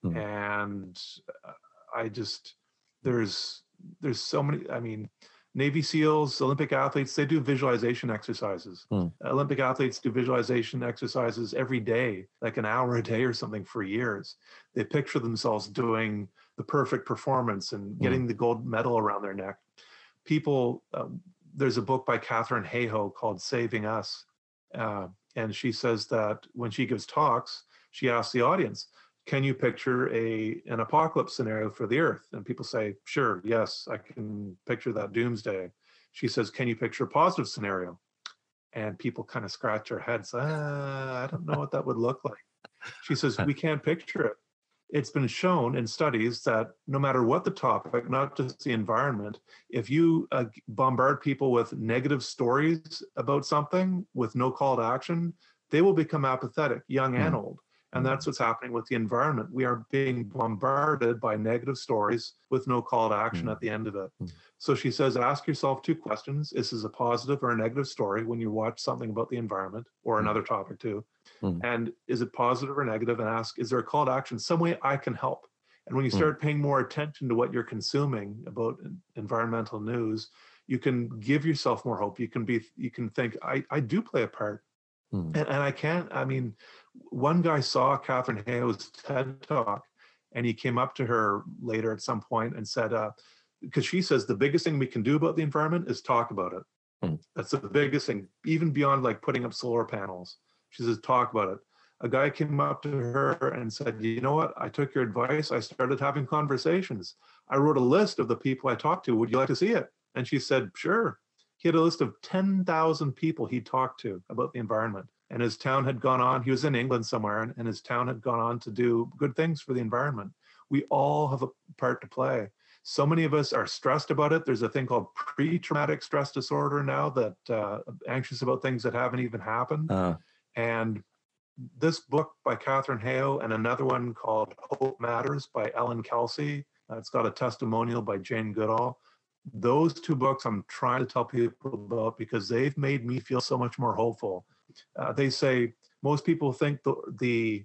Mm. And uh, I just there's there's so many. I mean, Navy SEALs, Olympic athletes, they do visualization exercises. Mm. Olympic athletes do visualization exercises every day, like an hour a day or something for years. They picture themselves doing the perfect performance and getting the gold medal around their neck. People, uh, there's a book by Katharine Hayhoe called Saving Us. Uh, and she says that when she gives talks, she asks the audience, can you picture a an apocalypse scenario for the earth? And people say sure yes i can picture that doomsday. She says can you picture a positive scenario? And people kind of scratch their heads ah, i don't know what that would look like. She says we can't picture it. It's been shown in studies that no matter what the topic not just the environment if you uh, bombard people with negative stories about something with no call to action they will become apathetic young and old and that's what's happening with the environment. We are being bombarded by negative stories with no call to action Mm. at the end of it. Mm. So she says, ask yourself two questions. Is this a positive or a negative story when you watch something about the environment or Mm. another topic too? And is it positive or negative? And ask, is there a call to action? Some way I can help. And when you start paying more attention to what you're consuming about environmental news, you can give yourself more hope. You can be, you can think, I, I do play a part. And, and I can't, I mean, one guy saw Katharine Hayhoe's TED talk and he came up to her later at some point and said, uh, because she says the biggest thing we can do about the environment is talk about it. Hmm. That's the biggest thing, even beyond like putting up solar panels. She says, talk about it. A guy came up to her and said, you know what? I took your advice. I started having conversations. I wrote a list of the people I talked to. Would you like to see it? And she said, sure. He had a list of 10,000 people he talked to about the environment. And his town had gone on, he was in England somewhere, and, and his town had gone on to do good things for the environment. We all have a part to play. So many of us are stressed about it. There's a thing called pre-traumatic stress disorder now that uh, anxious about things that haven't even happened. Ah, And this book by Katharine Hayhoe and another one called Hope Matters by Elin Kelsey. uh, it's got a testimonial by Jane Goodall. Those two books I'm trying to tell people about because they've made me feel so much more hopeful. Uh, they say most people think the the,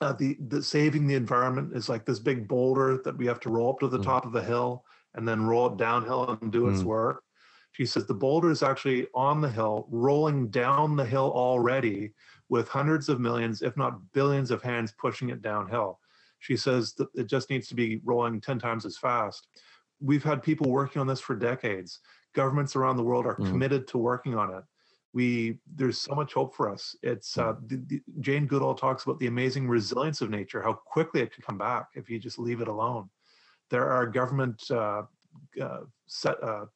uh, the the saving the environment is like this big boulder that we have to roll up to the Mm. top of the hill and then roll it downhill and do its Mm. work. She says the boulder is actually on the hill, rolling down the hill already with hundreds of millions, if not billions of hands pushing it downhill. She says that it just needs to be rolling 10 times as fast. We've had people working on this for decades. Governments around the world are Mm. committed to working on it. We there's so much hope for us. It's uh, the, the, Jane Goodall talks about the amazing resilience of nature, how quickly it can come back if you just leave it alone. There are government uh, uh, set uh,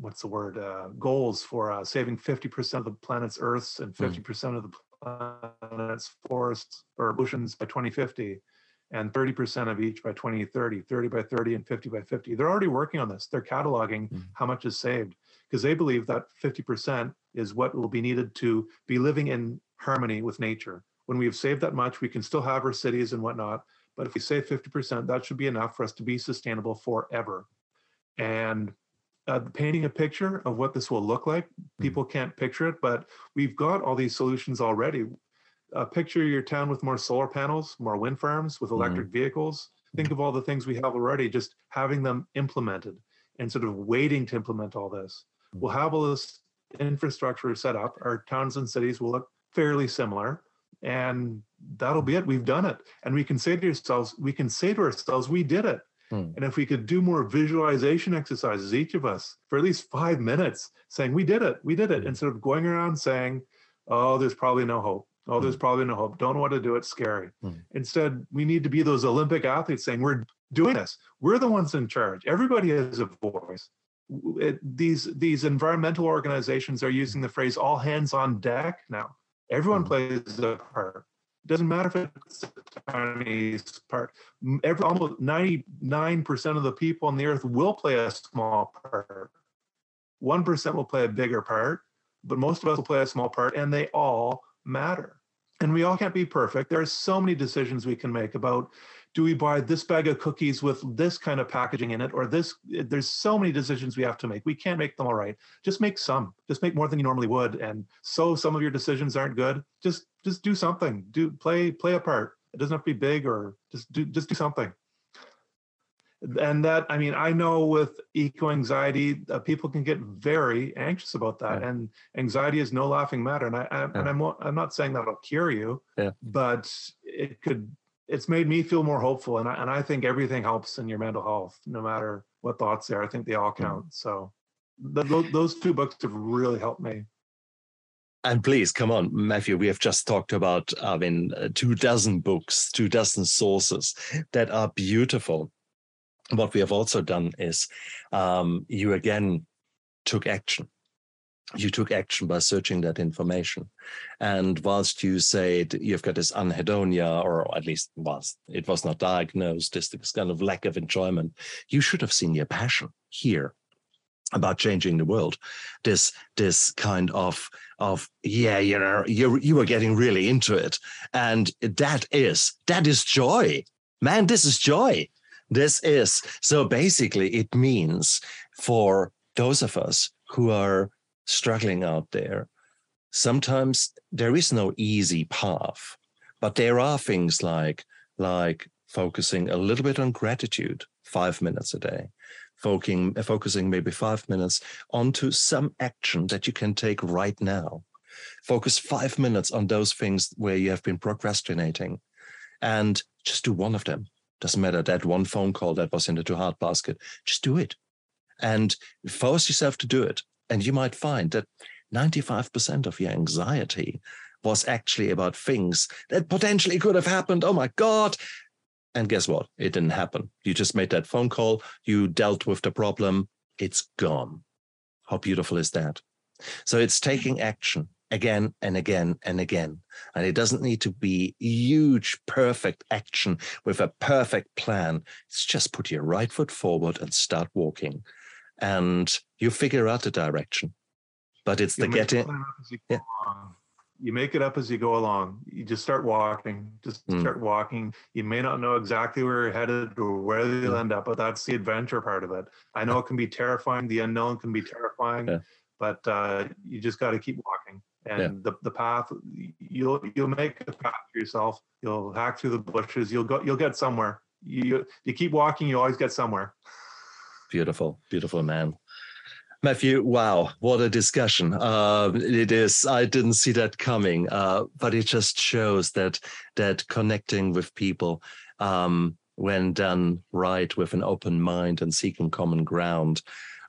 what's the word uh, goals for uh, saving 50% of the planet's earths and Mm. 50% of the planet's forests or oceans by 2050 and 30% of each by 2030 30 by 30 and 50 by 50 they're already working on this they're cataloging Mm. how much is saved because they believe that 50% is what will be needed to be living in harmony with nature when we've saved that much we can still have our cities and whatnot but if we save 50% that should be enough for us to be sustainable forever and uh, painting a picture of what this will look like. People can't picture it, but we've got all these solutions already. Uh, picture your town with more solar panels, more wind farms, with electric vehicles. Think of all the things we have already, just having them implemented instead of waiting to implement all this. We'll have all this infrastructure set up. Our towns and cities will look fairly similar, and that'll be it. We've done it, and we can say to ourselves, we can say to ourselves, we did it. Hmm. And if we could do more visualization exercises, each of us, for at least five minutes, saying, We did it, we did it, Hmm. instead of going around saying, Oh, there's probably no hope. Oh, there's probably no hope. Don't know what to do. It's scary. Hmm. Instead, we need to be those Olympic athletes saying, We're doing this. We're the ones in charge. Everybody has a voice. It- these, these environmental organizations are using the phrase all hands on deck now. Everyone Hmm. plays a part. Doesn't matter if it's a tiny part every almost 99% of the people on the earth will play a small part 1% will play a bigger part but most of us will play a small part and they all matter and we all can't be perfect there are so many decisions we can make about do we buy this bag of cookies with this kind of packaging in it or this there's so many decisions we have to make. We can't make them all right. Just make some. Just make more than you normally would. And so some of your decisions aren't good. Just just do something. Do play play a part. It doesn't have to be big or just do just do something. And that i mean i know with eco anxiety uh, people can get very anxious about that. Yeah. and anxiety is no laughing matter. And i, I and Yeah. i'm i'm not saying that'll cure you Yeah. but it could it's made me feel more hopeful and I, and I think everything helps in your mental health no matter what thoughts there i think they all count so th- tho- those two books have really helped me And please, come on, Matthew. We have just talked about, I mean, uh, two dozen books, two dozen sources that are beautiful. What we have also done is um, you again took action. You took action by searching that information. And whilst you said you've got this anhedonia, or at least whilst it was not diagnosed, this, this kind of lack of enjoyment, you should have seen your passion here about changing the world. This this kind of of yeah you know you you were getting really into it and that is that is joy man this is joy this is so basically it means for those of us who are struggling out there sometimes there is no easy path but there are things like like focusing a little bit on gratitude, five minutes a day, focusing, uh, focusing maybe five minutes onto some action that you can take right now. Focus five minutes on those things where you have been procrastinating and just do one of them. Doesn't matter that one phone call that was in the too hard basket, just do it and force yourself to do it. And you might find that 95% of your anxiety was actually about things that potentially could have happened. Oh my God. And guess what? It didn't happen. You just made that phone call, you dealt with the problem, it's gone. How beautiful is that? So it's taking action again and again and again. And it doesn't need to be huge, perfect action with a perfect plan. It's just put your right foot forward and start walking. And you figure out the direction. But it's You the getting. you yeah. You make it up as you go along. You just start walking. Just Mm. start walking. You may not know exactly where you're headed or where you'll Mm. end up, but that's the adventure part of it. I know it can be terrifying. The unknown can be terrifying, Yeah. but uh, you just got to keep walking. And the, the path, you'll you'll make a path for yourself. You'll hack through the bushes. You'll go. You'll get somewhere. You you keep walking. You always get somewhere. Beautiful, beautiful man. Matthew, wow, what a discussion. Uh, it is, I didn't see that coming, uh, but it just shows that that connecting with people, um, when done right with an open mind and seeking common ground,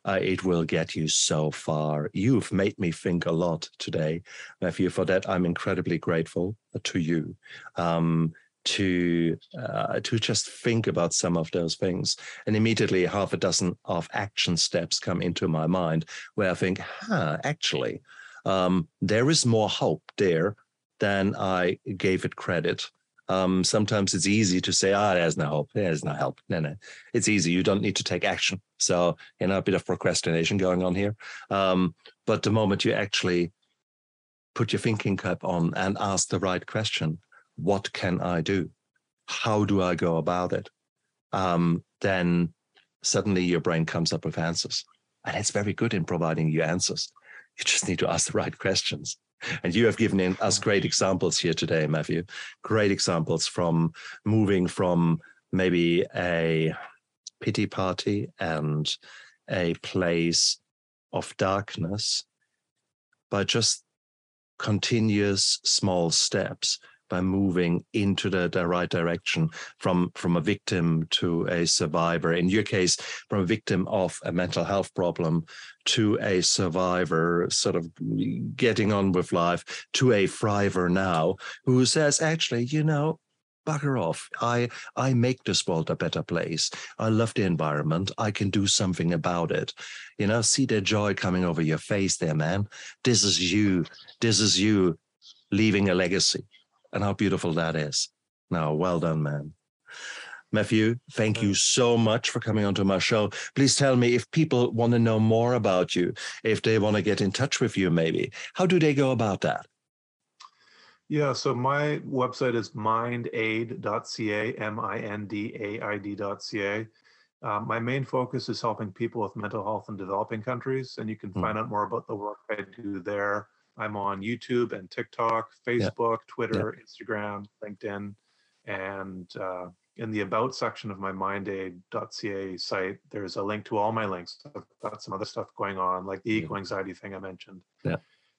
uh, it will get you so far. You've made me think a lot today, Matthew. For that, I'm incredibly grateful to you. Um, to uh, to just think about some of those things and immediately half a dozen of action steps come into my mind where I think, huh, actually, um, there is more hope there than I gave it credit. Um, sometimes it's easy to say, ah, there's no hope, there's no help. No, no, it's easy. You don't need to take action. So, you know, a bit of procrastination going on here. Um, but the moment you actually put your thinking cap on and ask the right question, what can I do? How do I go about it? Um, then suddenly your brain comes up with answers. And it's very good in providing you answers. You just need to ask the right questions. And you have given us great examples here today, Matthew. Great examples from moving from maybe a pity party and a place of darkness by just continuous small steps by moving into the, the right direction from from a victim to a survivor. In your case from a victim of a mental health problem to a survivor sort of getting on with life to a thriver now who says actually you know bugger off. I i make this world a better place. I love the environment. I can do something about it. You know see the joy coming over your face there man. This is you. This is you leaving a legacy and how beautiful that is. Now, well done, man. Matthew, thank you so much for coming onto my show. Please tell me if people want to know more about you, if they want to get in touch with you, maybe. How do they go about that? Yeah, so my website is mindaid.ca, M I N D A I D.ca. Uh, my main focus is helping people with mental health in developing countries, and you can Mm. find out more about the work I do there. I'm on YouTube and TikTok, Facebook, Twitter, Instagram, LinkedIn, and uh, in the About section of my mindaid.ca site, there's a link to all my links. I've got some other stuff going on, like the eco anxiety thing I mentioned. Yeah.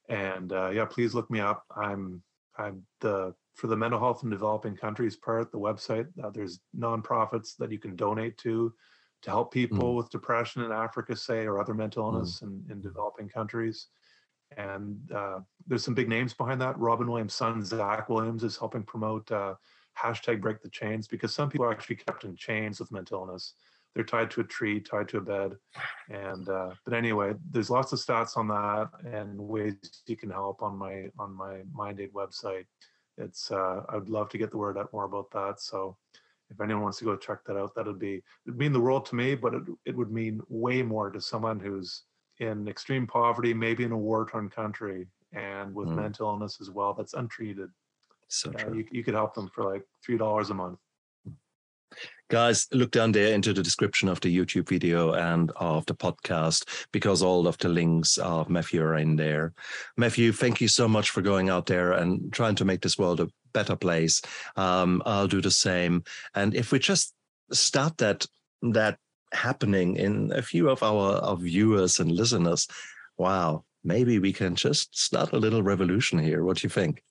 And uh, yeah, please look me up. I'm I'm the for the mental health in developing countries part. The website uh, there's nonprofits that you can donate to to help people with depression in Africa, say, or other mental Mm. illness in, in developing countries. And uh, there's some big names behind that. Robin Williams' son, Zach Williams, is helping promote uh, hashtag break the chains because some people are actually kept in chains with mental illness. They're tied to a tree, tied to a bed. And uh, but anyway, there's lots of stats on that and ways you can help on my on my MindAid website. It's uh, I'd love to get the word out more about that. So if anyone wants to go check that out, that'd be it'd mean the world to me, but it, it would mean way more to someone who's in extreme poverty, maybe in a war-torn country, and with Mm. mental illness as well that's untreated. So Uh, you, you could help them for like three dollars a month. Guys, look down there into the description of the YouTube video and of the podcast because all of the links of Matthew are in there. Matthew, thank you so much for going out there and trying to make this world a better place. Um, I'll do the same. And if we just start that that happening in a few of our, our viewers and listeners, wow, maybe we can just start a little revolution here. What do you think?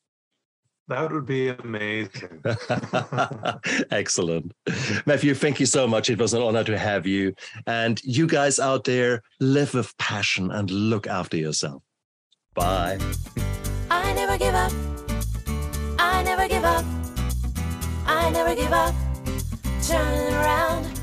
That would be amazing. Excellent. Matthew, thank you so much. It was an honor to have you. And you guys out there, live with passion and look after yourself. Bye. I never give up. I never give up. I never give up. Turning around.